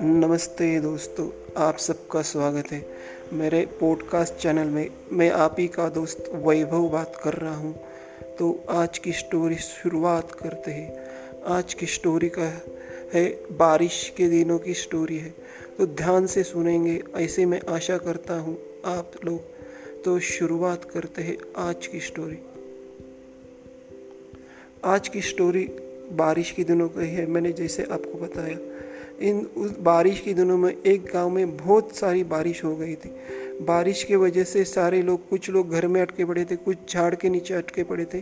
नमस्ते दोस्तों, आप सबका स्वागत है। मेरे पॉडकास्ट चैनल में मैं आप ही का दोस्त वैभव बात कर रहा हूँ। तो आज की स्टोरी शुरुआत करते हैं। आज की स्टोरी का है, बारिश के दिनों की स्टोरी है। तो ध्यान से सुनेंगे, ऐसे मैं आशा करता हूँ आप लोग। तो शुरुआत करते हैं आज की स्टोरी आज की स्टोरी बारिश के दिनों की है, मैंने जैसे आपको बताया। इन उस बारिश के दिनों में एक गाँव में बहुत सारी बारिश हो गई थी। बारिश के वजह से सारे लोग, कुछ लोग घर में अटके पड़े थे, कुछ झाड़ के नीचे अटके पड़े थे।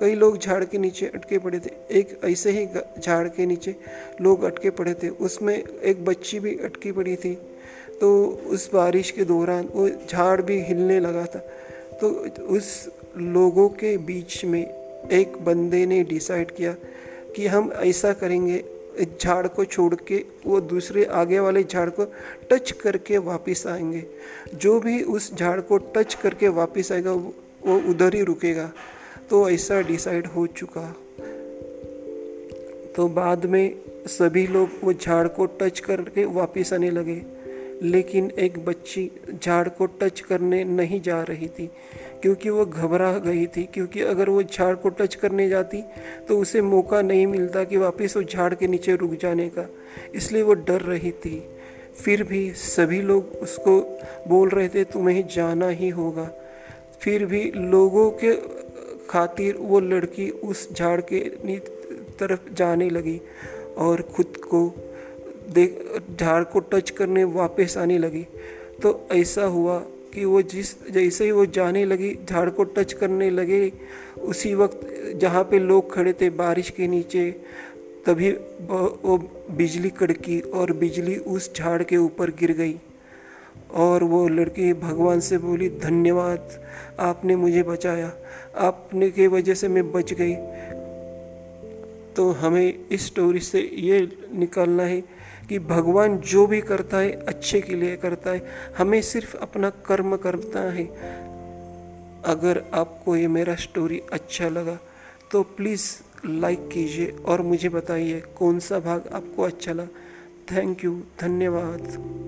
कई लोग झाड़ के नीचे अटके पड़े थे। एक ऐसे ही झाड़ के नीचे लोग अटके पड़े थे। उसमें एक बच्ची भी अटकी पड़ी थी। तो उस बारिश के दौरान वो झाड़ भी हिलने लगा था। तो उस लोगों के बीच में एक बंदे ने डिसाइड किया कि हम ऐसा करेंगे, इस झाड़ को छोड़ के वो दूसरे आगे वाले झाड़ को टच करके वापस आएँगे। जो भी उस झाड़ को टच करके वापस आएगा, वो उधर ही रुकेगा। तो ऐसा डिसाइड हो चुका। तो बाद में सभी लोग वो झाड़ को टच करके वापस आने लगे। लेकिन एक बच्ची झाड़ को टच करने नहीं जा रही थी, क्योंकि वो घबरा गई थी, क्योंकि अगर वो झाड़ को टच करने जाती तो उसे मौका नहीं मिलता कि वापस वो झाड़ के नीचे रुक जाने का। इसलिए वो डर रही थी। फिर भी सभी लोग उसको बोल रहे थे, तुम्हें जाना ही होगा। फिर भी लोगों के खातिर वो लड़की उस झाड़ के तरफ़ जाने लगी और खुद को झाड़ को टच करने वापस आने लगी। तो ऐसा हुआ कि वो जिस, जैसे ही वो जाने लगी झाड़ को टच करने लगे, उसी वक्त जहाँ पे लोग खड़े थे बारिश के नीचे, तभी वो बिजली कड़की और बिजली उस झाड़ के ऊपर गिर गई। और वो लड़की भगवान से बोली, धन्यवाद, आपने मुझे बचाया। आपने के वजह से मैं बच गई। तो हमें इस स्टोरी से ये निकालना है कि भगवान जो भी करता है, अच्छे के लिए करता है। हमें सिर्फ़ अपना कर्म करता है। अगर आपको ये मेरा स्टोरी अच्छा लगा तो प्लीज़ लाइक कीजिए और मुझे बताइए कौन सा भाग आपको अच्छा लगा। थैंक यू धन्यवाद।